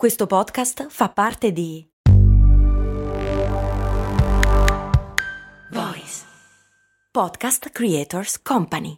Questo podcast fa parte di Voice Podcast Creators Company.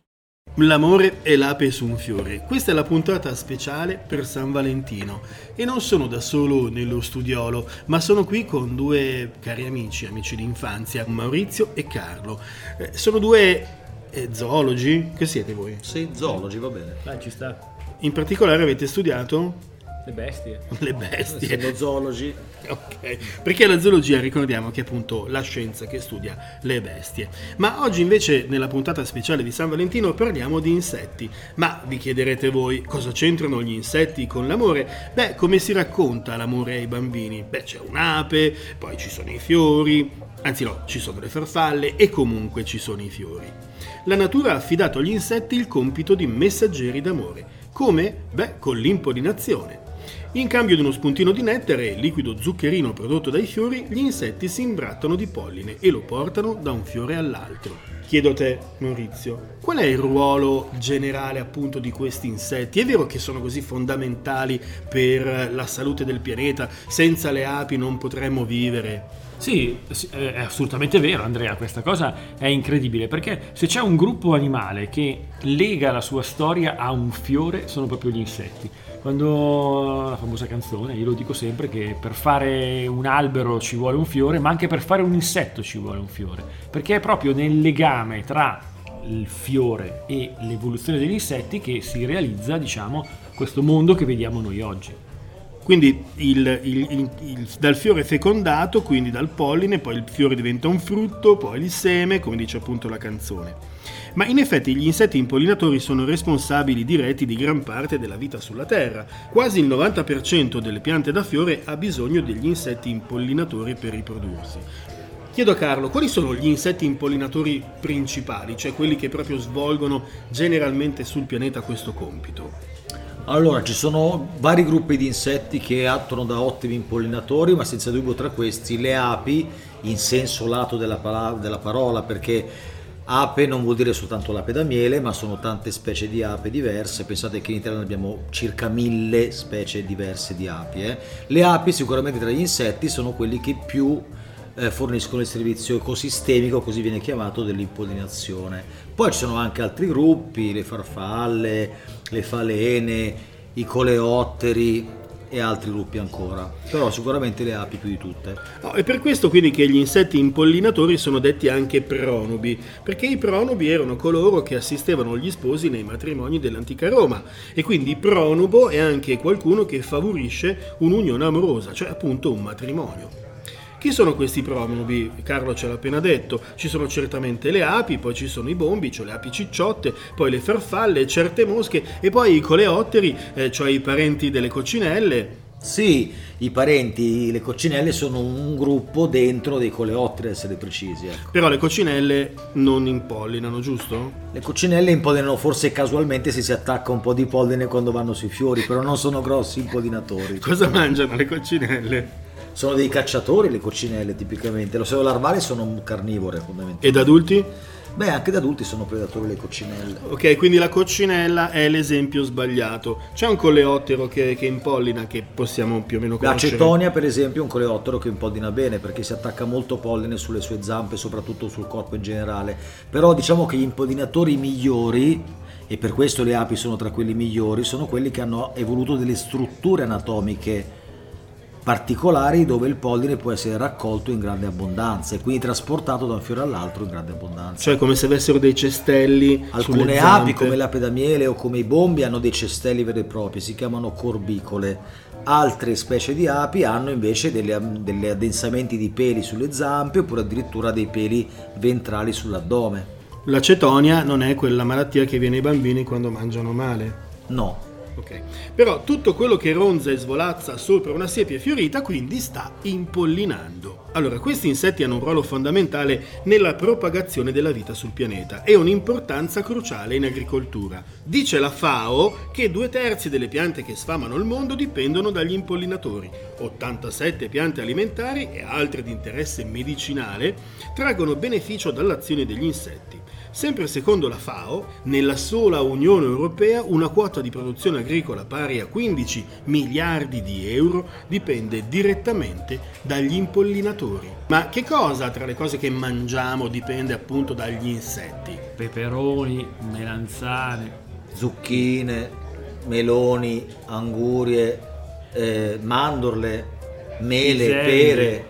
L'amore è l'ape su un fiore. Questa è la puntata speciale per San Valentino e non sono da solo nello studiolo, ma sono qui con due cari amici, amici d'infanzia, Maurizio e Carlo. Eh, sono due eh, zoologi. Che siete voi? Sì, zoologi, va bene. Dai, ci sta. In particolare avete studiato Le bestie. le bestie. Essendo zoologi, Ok, perché la zoologia ricordiamo che è appunto la scienza che studia le bestie. Ma oggi invece nella puntata speciale di San Valentino parliamo di insetti. Ma vi chiederete voi cosa c'entrano gli insetti con l'amore? Beh, come si racconta l'amore ai bambini? Beh, c'è un'ape, poi ci sono i fiori, anzi no, ci sono le farfalle e comunque ci sono i fiori. La natura ha affidato agli insetti il compito di messaggeri d'amore. Come? Beh, con l'impollinazione. In cambio di uno spuntino di nettare, liquido zuccherino prodotto dai fiori, gli insetti si imbrattano di polline e lo portano da un fiore all'altro. Chiedo a te, Maurizio, qual è il ruolo generale appunto di questi insetti? È vero che sono così fondamentali per la salute del pianeta? Senza le api non potremmo vivere? Sì, è assolutamente vero Andrea, questa cosa è incredibile perché se c'è un gruppo animale che lega la sua storia a un fiore sono proprio gli insetti. Quando la famosa canzone, io lo dico sempre che per fare un albero ci vuole un fiore, ma anche per fare un insetto ci vuole un fiore, perché è proprio nel legame tra il fiore e l'evoluzione degli insetti che si realizza, diciamo, questo mondo che vediamo noi oggi. Quindi il- il- il- il- dal fiore fecondato, quindi dal polline, poi il fiore diventa un frutto, poi il seme, come dice appunto la canzone. Ma in effetti gli insetti impollinatori sono responsabili diretti di gran parte della vita sulla Terra. Quasi il 90% delle piante da fiore ha bisogno degli insetti impollinatori per riprodursi. Chiedo a Carlo, quali sono gli insetti impollinatori principali, cioè quelli che proprio svolgono generalmente sul pianeta questo compito? Allora, ci sono vari gruppi di insetti che attuano da ottimi impollinatori, ma senza dubbio tra questi le api, in senso lato della, parola, perché ape non vuol dire soltanto l'ape da miele, ma sono tante specie di ape diverse. Pensate che in Italia abbiamo circa mille specie diverse di api. eh. Le api sicuramente tra gli insetti sono quelli che più eh, forniscono il servizio ecosistemico, così viene chiamato, dell'impollinazione. Poi ci sono anche altri gruppi, le farfalle, le falene, i coleotteri e altri gruppi ancora. Però sicuramente le api più di tutte. No, è per questo quindi che gli insetti impollinatori sono detti anche pronubi, perché i pronubi erano coloro che assistevano gli sposi nei matrimoni dell'antica Roma e quindi pronubo è anche qualcuno che favorisce un'unione amorosa, cioè appunto un matrimonio. Chi sono questi pronubi? Carlo ce l'ha appena detto. Ci sono certamente le api, poi ci sono i bombi, cioè le api cicciotte, poi le farfalle, certe mosche e poi i coleotteri, eh, cioè i parenti delle coccinelle, Sì, i parenti, le coccinelle sono un gruppo dentro dei coleotteri, ad essere precisi. Ecco. Però le coccinelle non impollinano, giusto? Le coccinelle impollinano forse casualmente se si attacca un po' di polline quando vanno sui fiori, però non sono grossi impollinatori. Cosa mangiano le coccinelle? Sono dei cacciatori le coccinelle tipicamente, lo seo larvali sono carnivore fondamentalmente. Ed adulti? Beh, anche da adulti sono predatori le coccinelle. Ok, quindi la coccinella è l'esempio sbagliato. C'è un coleottero che, che impollina che possiamo più o meno La conoscere? cetonia, per esempio, è un coleottero che impollina bene perché si attacca molto polline sulle sue zampe, soprattutto sul corpo in generale. Però diciamo che gli impollinatori migliori, e per questo le api sono tra quelli migliori, sono quelli che hanno evoluto delle strutture anatomiche particolari dove il polline può essere raccolto in grande abbondanza e quindi trasportato da un fiore all'altro in grande abbondanza. Cioè come se avessero dei cestelli Alcune api, come l'ape da miele o come i bombi, hanno dei cestelli veri e propri, si chiamano corbicole. Altre specie di api hanno invece delle, degli addensamenti di peli sulle zampe oppure addirittura dei peli ventrali sull'addome. La cetonia non è quella malattia che viene ai bambini quando mangiano male. No, Ok. Però tutto quello che ronza e svolazza sopra una siepe fiorita quindi sta impollinando. Allora, questi insetti hanno un ruolo fondamentale nella propagazione della vita sul pianeta e un'importanza cruciale in agricoltura. Dice la FAO che due terzi delle piante che sfamano il mondo dipendono dagli impollinatori. 87 piante alimentari e altre di interesse medicinale traggono beneficio dall'azione degli insetti. Sempre secondo la FAO, nella sola Unione Europea una quota di produzione agricola pari a 15 miliardi di euro dipende direttamente dagli impollinatori. Ma che cosa tra le cose che mangiamo dipende appunto dagli insetti? Peperoni, melanzane. zucchine, meloni, angurie, eh, mandorle, mele, piselli, pere,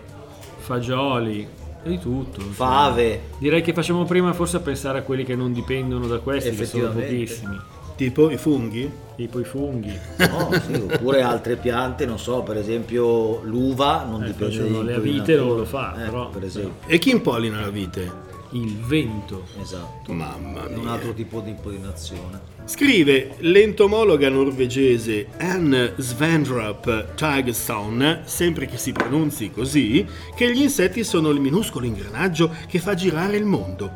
fagioli, di tutto. insomma. fave. Direi che facciamo prima forse a pensare a quelli che non dipendono da questi, che sono pochissimi. Tipo i funghi? Tipo i funghi. No, sì, oppure altre piante, non so, per esempio l'uva non Eh, dipende dai le vite non lo fa, Eh, però- per esempio. E chi impollina la vite? Il vento. Esatto. Mamma È un mia. altro tipo di impollinazione. Scrive l'entomologa norvegese Anne Svendrup Tagstone, sempre che si pronunzi così, che gli insetti sono il minuscolo ingranaggio che fa girare il mondo.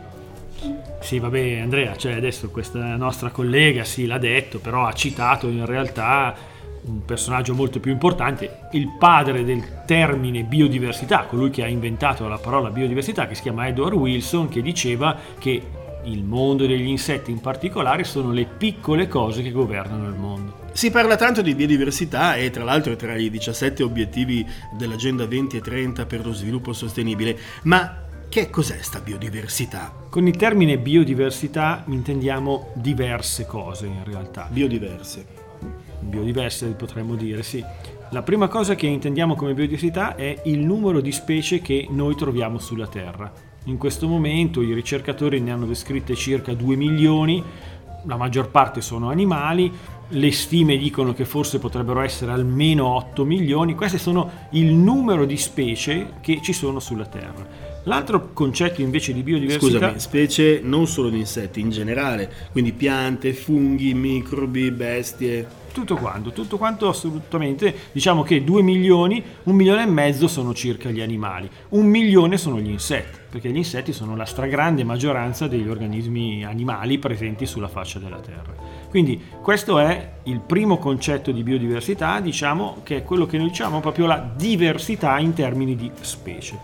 Sì, vabbè, Andrea, cioè adesso questa nostra collega sì l'ha detto, però ha citato in realtà un personaggio molto più importante, il padre del termine biodiversità, colui che ha inventato la parola biodiversità, che si chiama Edward Wilson, che diceva che il mondo degli insetti in particolare sono le piccole cose che governano il mondo. Si parla tanto di biodiversità e tra l'altro è tra i 17 obiettivi dell'Agenda 2030 per lo sviluppo sostenibile, ma che cos'è sta biodiversità? Con il termine biodiversità intendiamo diverse cose in realtà. Biodiverse. Biodiverse potremmo dire, sì. La prima cosa che intendiamo come biodiversità è il numero di specie che noi troviamo sulla Terra. In questo momento i ricercatori ne hanno descritte circa 2 milioni, la maggior parte sono animali, le stime dicono che forse potrebbero essere almeno 8 milioni, questi sono il numero di specie che ci sono sulla Terra. L'altro concetto invece di biodiversità... Scusami, specie non solo di insetti, in generale, quindi piante, funghi, microbi, bestie. Tutto quanto, tutto quanto assolutamente. Diciamo che 2 milioni, un milione e mezzo sono circa gli animali, un milione sono gli insetti, perché gli insetti sono la stragrande maggioranza degli organismi animali presenti sulla faccia della Terra. Quindi questo è il primo concetto di biodiversità, diciamo che è quello che noi diciamo proprio la diversità in termini di specie.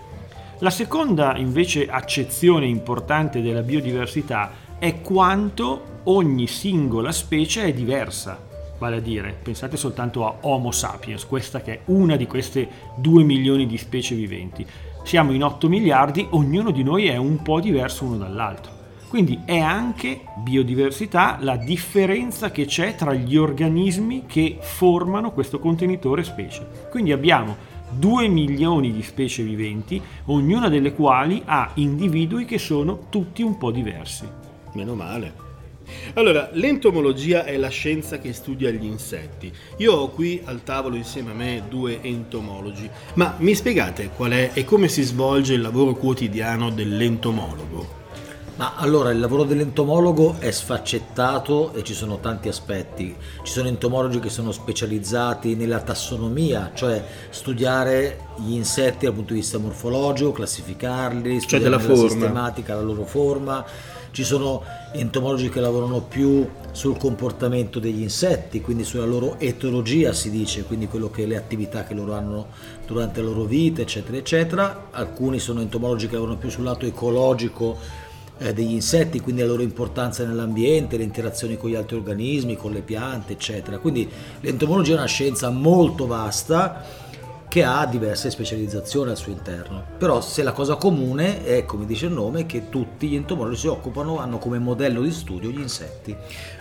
La seconda invece accezione importante della biodiversità è quanto ogni singola specie è diversa. Vale a dire, pensate soltanto a Homo sapiens, questa che è una di queste 2 milioni di specie viventi. Siamo in 8 miliardi, ognuno di noi è un po' diverso uno dall'altro. Quindi è anche biodiversità la differenza che c'è tra gli organismi che formano questo contenitore specie. Quindi abbiamo 2 milioni di specie viventi, ognuna delle quali ha individui che sono tutti un po' diversi. Meno male. Allora, l'entomologia è la scienza che studia gli insetti. Io ho qui al tavolo insieme a me due entomologi, ma mi spiegate qual è e come si svolge il lavoro quotidiano dell'entomologo? Ma allora il lavoro dell'entomologo è sfaccettato e ci sono tanti aspetti. Ci sono entomologi che sono specializzati nella tassonomia, cioè studiare gli insetti dal punto di vista morfologico, classificarli, studiare della la forma. sistematica, la loro forma. Ci sono entomologi che lavorano più sul comportamento degli insetti, quindi sulla loro etologia si dice, quindi quello che le attività che loro hanno durante la loro vita, eccetera, eccetera. Alcuni sono entomologi che lavorano più sul lato ecologico eh, degli insetti, quindi la loro importanza nell'ambiente, le interazioni con gli altri organismi, con le piante, eccetera. Quindi l'entomologia è una scienza molto vasta che ha diverse specializzazioni al suo interno. Però se la cosa comune è, come dice il nome, che tutti gli entomologi si occupano, hanno come modello di studio gli insetti.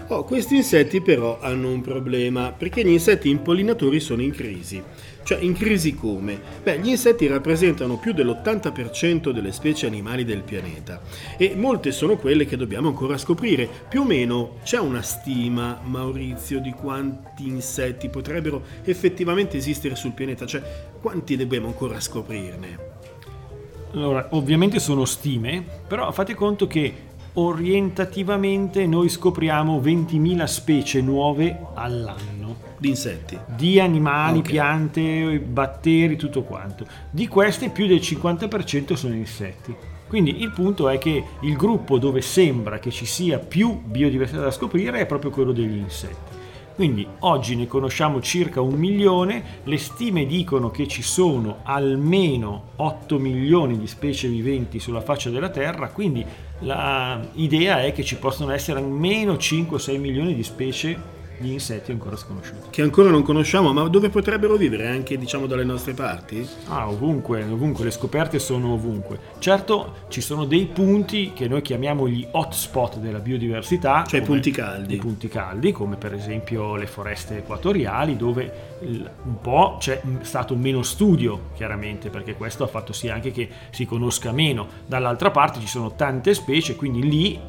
Oh, questi insetti però hanno un problema, perché gli insetti impollinatori sono in crisi. Cioè, in crisi come? Beh, gli insetti rappresentano più dell'80% delle specie animali del pianeta e molte sono quelle che dobbiamo ancora scoprire. Più o meno c'è una stima, Maurizio, di quanti insetti potrebbero effettivamente esistere sul pianeta, cioè quanti dobbiamo ancora scoprirne? Allora, ovviamente sono stime, però fate conto che orientativamente noi scopriamo 20.000 specie nuove all'anno. Di insetti. di animali, Ok. piante, batteri, tutto quanto. Di queste più del 50% sono insetti. Quindi il punto è che il gruppo dove sembra che ci sia più biodiversità da scoprire è proprio quello degli insetti. Quindi oggi ne conosciamo circa un milione, le stime dicono che ci sono almeno 8 milioni di specie viventi sulla faccia della Terra, quindi l'idea è che ci possono essere almeno 5-6 milioni di specie di insetti ancora sconosciuti. Che ancora non conosciamo, ma dove potrebbero vivere? Anche diciamo dalle nostre parti? Ah, ovunque, ovunque, le scoperte sono ovunque. Certo, ci sono dei punti che noi chiamiamo gli hotspot della biodiversità. Cioè i punti caldi. I punti caldi, come per esempio le foreste equatoriali, dove un po' c'è stato meno studio, chiaramente, perché questo ha fatto sì anche che si conosca meno. Dall'altra parte ci sono tante specie, quindi lì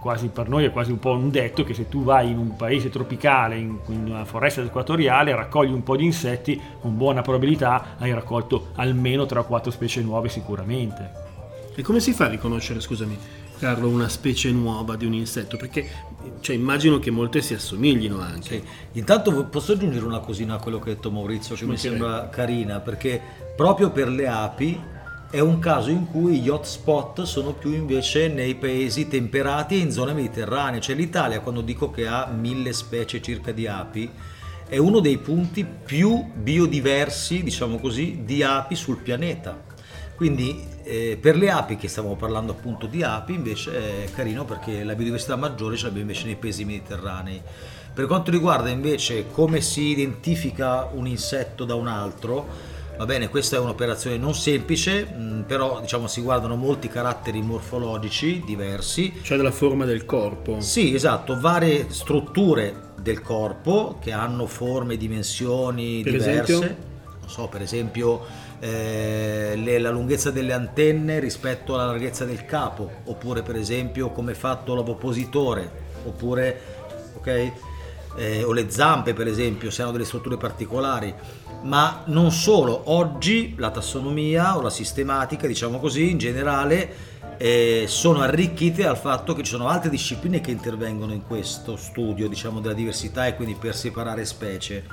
quasi per noi è quasi un po' un detto che se tu vai in un paese tropicale, in, in una foresta equatoriale, raccogli un po' di insetti, con buona probabilità hai raccolto almeno 3 o 4 specie nuove sicuramente. E come si fa a riconoscere, scusami, Carlo, una specie nuova di un insetto? Perché cioè, immagino che molte si assomiglino anche. Sì. Intanto posso aggiungere una cosina a quello che ha detto Maurizio, che mi sembra carina, perché proprio per le api è un caso in cui gli hotspot sono più invece nei paesi temperati e in zone mediterranee. Cioè l'Italia, quando dico che ha mille specie circa di api, è uno dei punti più biodiversi, diciamo così, di api sul pianeta. Quindi eh, per le api, che stiamo parlando appunto di api, invece è carino perché la biodiversità maggiore ce l'abbiamo invece nei paesi mediterranei. Per quanto riguarda invece come si identifica un insetto da un altro, Va bene, questa è un'operazione non semplice, mm, però diciamo si guardano molti caratteri morfologici diversi. Cioè della forma del corpo. Sì, esatto, varie strutture del corpo che hanno forme e dimensioni per diverse. Esempio? Non so, per esempio eh, le, la lunghezza delle antenne rispetto alla larghezza del capo, oppure per esempio come è fatto l'ovopositore, oppure ok? Eh, o le zampe per esempio, se hanno delle strutture particolari ma non solo, oggi la tassonomia o la sistematica, diciamo così, in generale eh, sono arricchite dal fatto che ci sono altre discipline che intervengono in questo studio, diciamo, della diversità e quindi per separare specie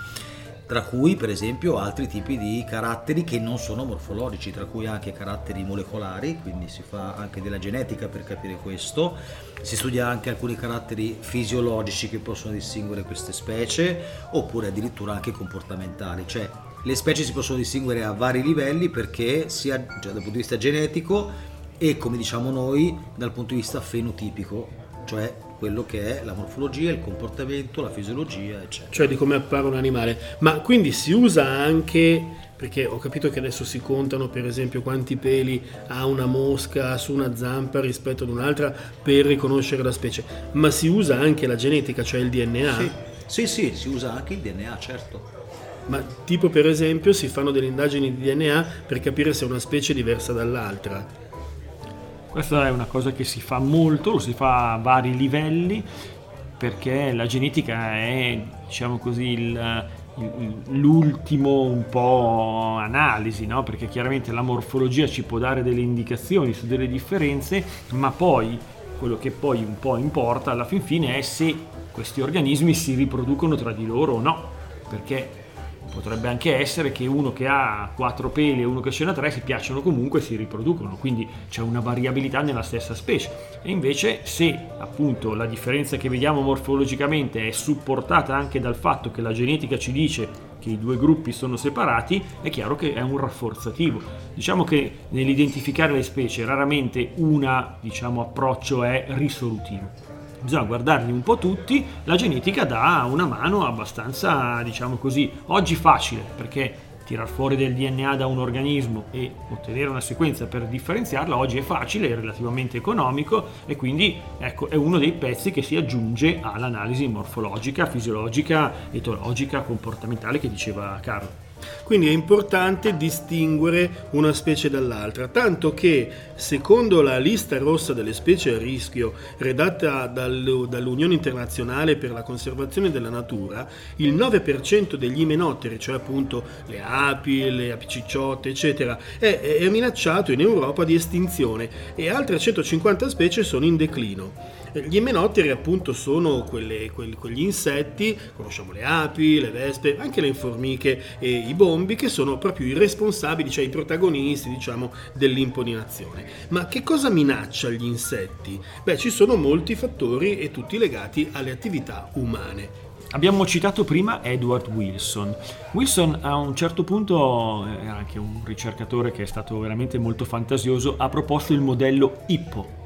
tra cui per esempio altri tipi di caratteri che non sono morfologici, tra cui anche caratteri molecolari, quindi si fa anche della genetica per capire questo, si studia anche alcuni caratteri fisiologici che possono distinguere queste specie, oppure addirittura anche comportamentali, cioè le specie si possono distinguere a vari livelli perché sia dal punto di vista genetico e come diciamo noi dal punto di vista fenotipico, cioè quello che è la morfologia, il comportamento, la fisiologia, eccetera. Cioè di come appare un animale. Ma quindi si usa anche, perché ho capito che adesso si contano per esempio quanti peli ha una mosca su una zampa rispetto ad un'altra per riconoscere la specie, ma si usa anche la genetica, cioè il DNA? Sì, sì, sì si usa anche il DNA, certo. Ma tipo per esempio si fanno delle indagini di DNA per capire se una specie è diversa dall'altra. Questa è una cosa che si fa molto, lo si fa a vari livelli perché la genetica è, diciamo così, il, l'ultimo un po' analisi, no? perché chiaramente la morfologia ci può dare delle indicazioni su delle differenze, ma poi quello che poi un po' importa alla fin fine è se questi organismi si riproducono tra di loro o no, perché potrebbe anche essere che uno che ha quattro peli e uno che ce n'ha tre si piacciono comunque e si riproducono, quindi c'è una variabilità nella stessa specie. E invece se appunto la differenza che vediamo morfologicamente è supportata anche dal fatto che la genetica ci dice che i due gruppi sono separati, è chiaro che è un rafforzativo. Diciamo che nell'identificare le specie raramente un diciamo, approccio è risolutivo bisogna guardarli un po' tutti, la genetica dà una mano abbastanza, diciamo così, oggi facile, perché tirar fuori del DNA da un organismo e ottenere una sequenza per differenziarla oggi è facile, è relativamente economico e quindi ecco, è uno dei pezzi che si aggiunge all'analisi morfologica, fisiologica, etologica, comportamentale che diceva Carlo. Quindi è importante distinguere una specie dall'altra, tanto che secondo la lista rossa delle specie a rischio redatta dall'Unione Internazionale per la Conservazione della Natura, il 9% degli imenotteri, cioè appunto le api, le apicicciotte, eccetera, è, è minacciato in Europa di estinzione e altre 150 specie sono in declino. Gli imenotteri appunto sono quelle, quelli, quegli insetti, conosciamo le api, le vespe, anche le formiche e i bombi che sono proprio i responsabili, cioè i protagonisti diciamo dell'impolinazione. Ma che cosa minaccia gli insetti? Beh ci sono molti fattori e tutti legati alle attività umane. Abbiamo citato prima Edward Wilson. Wilson a un certo punto, è anche un ricercatore che è stato veramente molto fantasioso, ha proposto il modello Hippo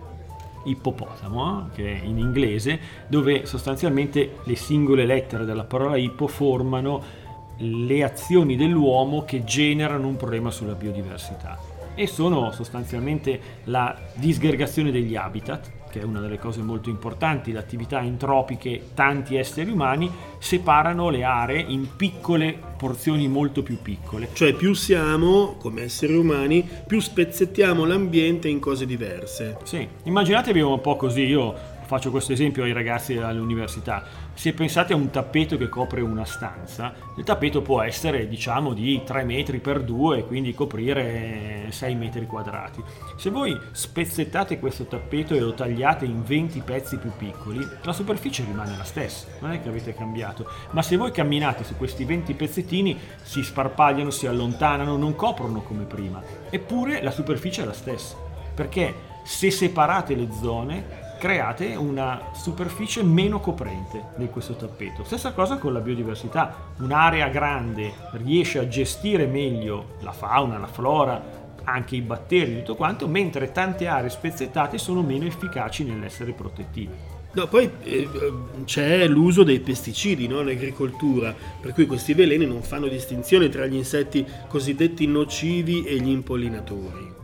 ippopotamo, che è in inglese, dove sostanzialmente le singole lettere della parola ippo formano le azioni dell'uomo che generano un problema sulla biodiversità. E sono sostanzialmente la disgregazione degli habitat, che è una delle cose molto importanti, le attività entropiche, tanti esseri umani separano le aree in piccole porzioni molto più piccole. Cioè più siamo come esseri umani, più spezzettiamo l'ambiente in cose diverse. Sì, immaginatevi un po' così, io faccio questo esempio ai ragazzi all'università, se pensate a un tappeto che copre una stanza, il tappeto può essere diciamo di 3 metri per 2 quindi coprire 6 metri quadrati. Se voi spezzettate questo tappeto e lo tagliate in 20 pezzi più piccoli, la superficie rimane la stessa, non è che avete cambiato, ma se voi camminate su questi 20 pezzettini si sparpagliano, si allontanano, non coprono come prima, eppure la superficie è la stessa, perché se separate le zone create una superficie meno coprente di questo tappeto. Stessa cosa con la biodiversità, un'area grande riesce a gestire meglio la fauna, la flora, anche i batteri, tutto quanto, mentre tante aree spezzettate sono meno efficaci nell'essere protettive. No, poi eh, c'è l'uso dei pesticidi no, in agricoltura, per cui questi veleni non fanno distinzione tra gli insetti cosiddetti nocivi e gli impollinatori.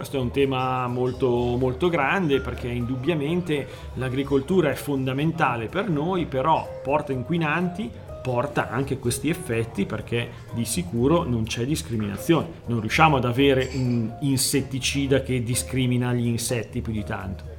Questo è un tema molto, molto grande perché indubbiamente l'agricoltura è fondamentale per noi, però porta inquinanti, porta anche questi effetti perché di sicuro non c'è discriminazione. Non riusciamo ad avere un insetticida che discrimina gli insetti più di tanto.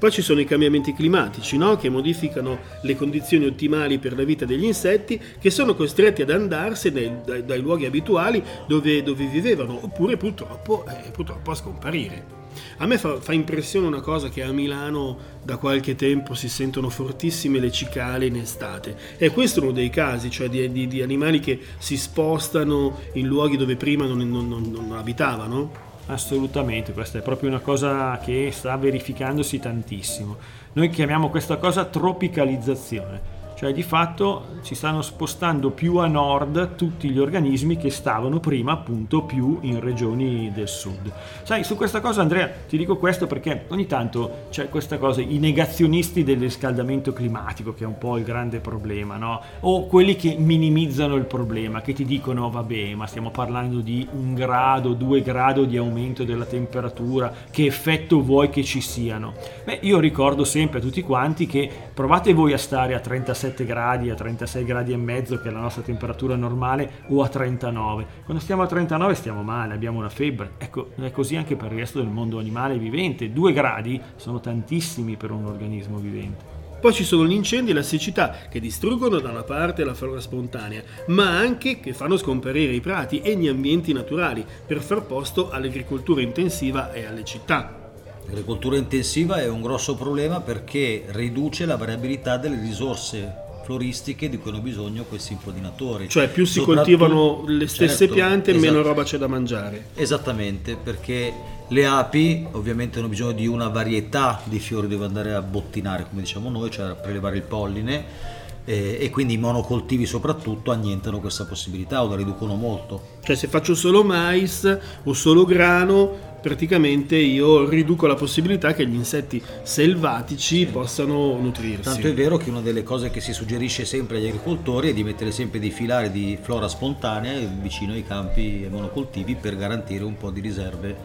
Poi ci sono i cambiamenti climatici no? che modificano le condizioni ottimali per la vita degli insetti che sono costretti ad andarsene dai, dai luoghi abituali dove, dove, vivevano oppure purtroppo, eh, purtroppo a scomparire. A me fa, fa, impressione una cosa che a Milano da qualche tempo si sentono fortissime le cicale in estate. E questo è uno dei casi, cioè di, di, di animali che si spostano in luoghi dove prima non, non, non, non abitavano. Assolutamente, questa è proprio una cosa che sta verificandosi tantissimo. Noi chiamiamo questa cosa tropicalizzazione cioè di fatto si stanno spostando più a nord tutti gli organismi che stavano prima appunto più in regioni del sud. Sai, su questa cosa Andrea ti dico questo perché ogni tanto c'è questa cosa, i negazionisti del riscaldamento climatico che è un po' il grande problema, no? O quelli che minimizzano il problema, che ti dicono vabbè ma stiamo parlando di un grado, due gradi di aumento della temperatura, che effetto vuoi che ci siano? Beh, io ricordo sempre a tutti quanti che provate voi a stare a 37 37 gradi, a 36 gradi e mezzo che è la nostra temperatura normale o a 39. Quando stiamo a 39 stiamo male, abbiamo una febbre. Ecco, è così anche per il resto del mondo animale vivente. 2 gradi sono tantissimi per un organismo vivente. Poi ci sono gli incendi e la siccità che distruggono da una parte la flora spontanea, ma anche che fanno scomparire i prati e gli ambienti naturali per far posto all'agricoltura intensiva e alle città. L'agricoltura intensiva è un grosso problema perché riduce la variabilità delle risorse floristiche di cui hanno bisogno questi impollinatori. Cioè più si coltivano le stesse certo, piante, esatto. meno roba c'è da mangiare. Esattamente, perché le api ovviamente hanno bisogno di una varietà di fiori dove andare a bottinare, come diciamo noi, cioè a prelevare il polline eh, e quindi i monocoltivi soprattutto annientano questa possibilità o la riducono molto. Cioè se faccio solo mais o solo grano praticamente io riduco la possibilità che gli insetti selvatici sì. possano nutrirsi. Tanto è vero che una delle cose che si suggerisce sempre agli agricoltori è di mettere sempre dei filari di flora spontanea vicino ai campi e monocoltivi per garantire un po' di riserve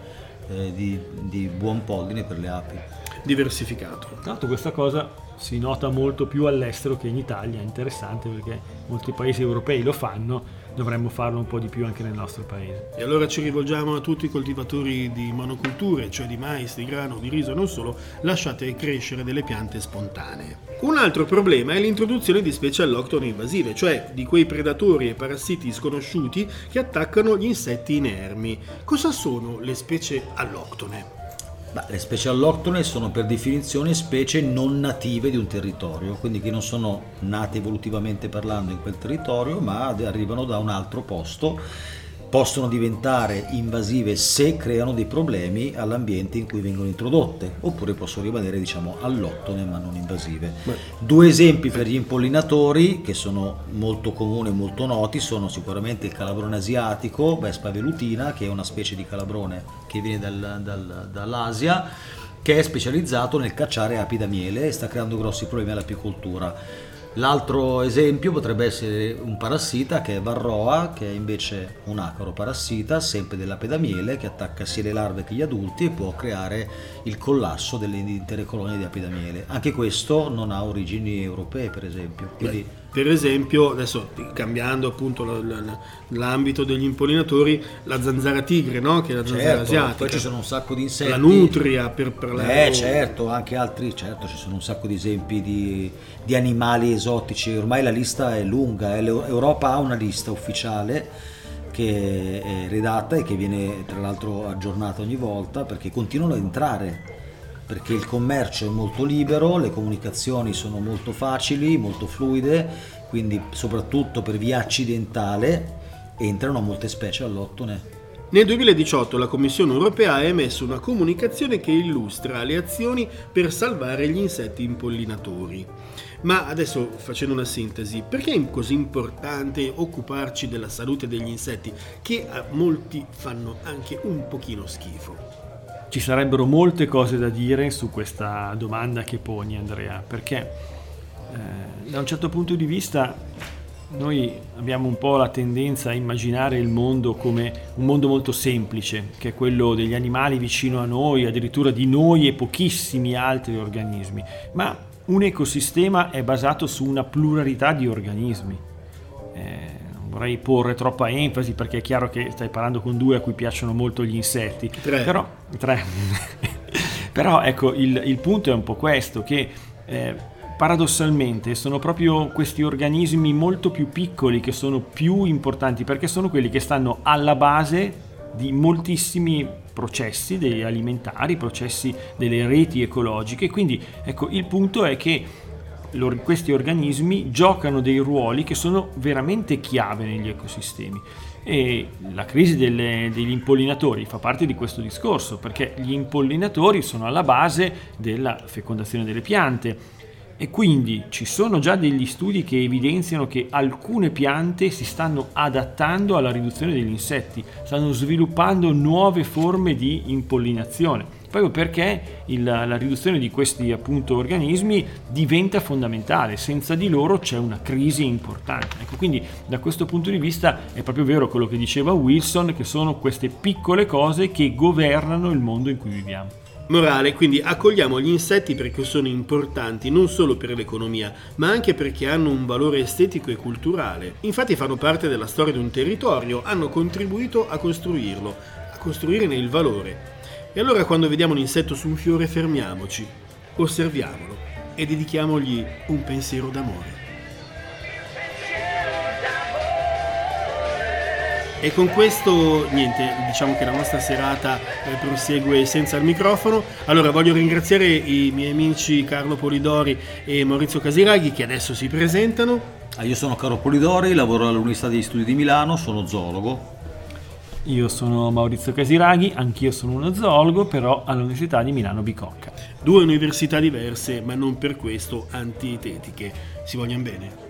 eh, di, di buon polline per le api. Diversificato. Tra l'altro questa cosa si nota molto più all'estero che in Italia, è interessante perché molti paesi europei lo fanno, dovremmo farlo un po' di più anche nel nostro paese. E allora ci rivolgiamo a tutti i coltivatori di monoculture, cioè di mais, di grano, di riso e non solo, lasciate crescere delle piante spontanee. Un altro problema è l'introduzione di specie alloctone invasive, cioè di quei predatori e parassiti sconosciuti che attaccano gli insetti inermi. Cosa sono le specie alloctone? Beh, le specie alloctone sono per definizione specie non native di un territorio, quindi che non sono nate evolutivamente parlando in quel territorio, ma arrivano da un altro posto possono diventare invasive se creano dei problemi all'ambiente in cui vengono introdotte, oppure possono rimanere diciamo allottone ma non invasive. Beh. Due esempi per gli impollinatori che sono molto comuni e molto noti sono sicuramente il calabrone asiatico, Vespa velutina, che è una specie di calabrone che viene dal, dal, dall'Asia che è specializzato nel cacciare api da miele e sta creando grossi problemi all'apicoltura. L'altro esempio potrebbe essere un parassita che è Varroa, che è invece un acaro parassita, sempre dell'ape da miele, che attacca sia le larve che gli adulti e può creare il collasso delle intere colonie di api da miele. Anche questo non ha origini europee, per esempio. Quindi, Per esempio, adesso cambiando appunto l'ambito degli impollinatori, la zanzara tigre, no? che è la zanzara certo, asiatica, poi ci sono un sacco di insetti. la nutria per parlare. Eh certo, anche altri, certo, ci sono un sacco di esempi di, di animali esotici, ormai la lista è lunga, eh, l'Eu- Europa ha una lista ufficiale che è redatta e che viene tra l'altro aggiornata ogni volta perché continuano ad entrare, perché il commercio è molto libero, le comunicazioni sono molto facili, molto fluide, quindi soprattutto per via accidentale entrano molte specie allottone. Nel 2018 la Commissione europea ha emesso una comunicazione che illustra le azioni per salvare gli insetti impollinatori. Ma adesso facendo una sintesi, perché è così importante occuparci della salute degli insetti che a molti fanno anche un pochino schifo? Ci sarebbero molte cose da dire su questa domanda che poni Andrea, perché eh, da un certo punto di vista noi abbiamo un po' la tendenza a immaginare il mondo come un mondo molto semplice, che è quello degli animali vicino a noi, addirittura di noi e pochissimi altri organismi, ma un ecosistema è basato su una pluralità di organismi. Vorrei porre troppa enfasi perché è chiaro che stai parlando con due a cui piacciono molto gli insetti, Tre. però, tre. però ecco il, il punto è un po' questo, che eh, paradossalmente sono proprio questi organismi molto più piccoli che sono più importanti perché sono quelli che stanno alla base di moltissimi processi dei alimentari, processi delle reti ecologiche. Quindi ecco, il punto è che questi organismi giocano dei ruoli che sono veramente chiave negli ecosistemi. E la crisi delle- degli impollinatori fa parte di questo discorso, perché gli impollinatori sono alla base della fecondazione delle piante, e quindi ci sono già degli studi che evidenziano che alcune piante si stanno adattando alla riduzione degli insetti, stanno sviluppando nuove forme di impollinazione, proprio perché il- la riduzione di questi appunto organismi diventa fondamentale, senza di loro c'è una crisi importante. Ecco, quindi da questo punto di vista è proprio vero quello che diceva Wilson, che sono queste piccole cose che governano il mondo in cui viviamo. Morale, quindi accogliamo gli insetti perché sono importanti non solo per l'economia, ma anche perché hanno un valore estetico e culturale. Infatti fanno parte della storia di un territorio, hanno contribuito a costruirlo, a costruirne il valore. E allora quando vediamo un insetto su un fiore fermiamoci, osserviamolo e dedichiamogli un pensiero d'amore. E con questo, niente, diciamo che la nostra serata eh, prosegue senza il microfono. Allora voglio ringraziare i miei amici Carlo Polidori e Maurizio Casiraghi che adesso si presentano. Ah, io sono Caro Polidori, lavoro all'Università degli Studi di Milano, sono zoologo. Io sono Maurizio Casiraghi, anch'io sono uno zoologo, però all'Università di Milano Bicocca. Due università diverse, ma non per questo antitetiche. Si vogliono bene?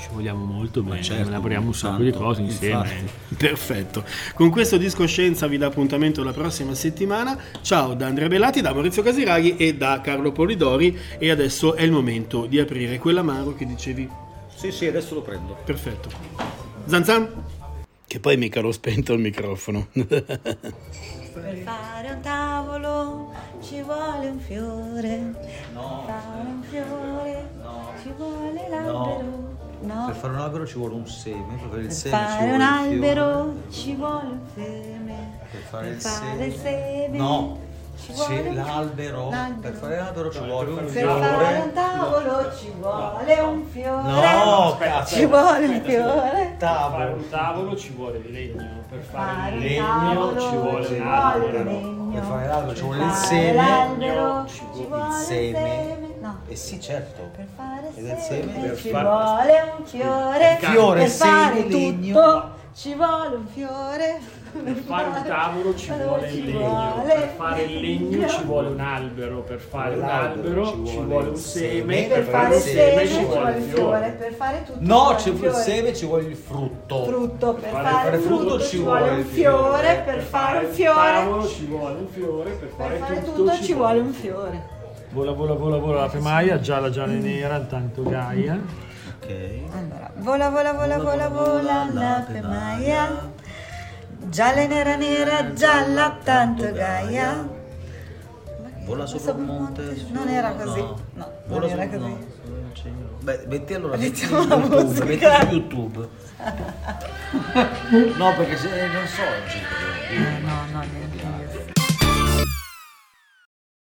Ci vogliamo molto bene, certo, lavoriamo un sacco di cose insieme. infatti. Perfetto. Con questo disco Scienza vi dà appuntamento la prossima settimana. Ciao da Andrea Bellati, da Maurizio Casiraghi e da Carlo Polidori. E adesso è il momento di aprire quell'amaro che dicevi. Sì, sì, adesso lo prendo. Perfetto. Zanzan? Che poi mica l'ho spento il microfono. Per fare un tavolo ci vuole un fiore. No. Per fare un fiore No. ci vuole l'albero. No. Per fare un albero ci vuole un seme, per fare il Per seme fare un albero fiore. ci vuole un seme. Per fare il fare il seme. seme No, Sì, vuole un- l'albero. l'albero. Per fare l'albero ci vuole un Per fare fiore. un tavolo ci vuole un fiore. No, cazzo. Ci vuole un fiore. fare Tavolo. un tavolo ci vuole il legno, per fare Fare il legno tavolo ci vuole un albero. Per fare l'albero ci vuole il Fare seme. ci vuole Il seme. No. Eh sì, certo. Per fare Ed il seme? Per ci fare- vuole un fiore. Fiore, per fare seme, legno. tutto ci vuole un fiore. Per fare un tavolo ci vuole il legno, per fare il legno. ci vuole un albero, per fare un albero ci vuole un seme, Per fare il seme ci vuole il fiore, per fare tutto ci No, vuole il seme, ci vuole il frutto. frutto, per fare- il frutto ci vuole un fiore, per fare un il fiore, tavolo ci vuole un fiore, per per fare, tutto, ci vuole un fiore. Vola, vola, vola, vola la pemaia, gialla, gialla e nera, intanto Gaia. Ok. Allora, vola, vola, vola, vola, vola, la pemaia. Gialla, nera, nera, gialla, tanto gaia. Vola sopra un monte. Non era così. No. No, Vola non era così. no, Beh, metti allora metti su YouTube, metti su YouTube. no, perché se non so, Eh, no, no, niente.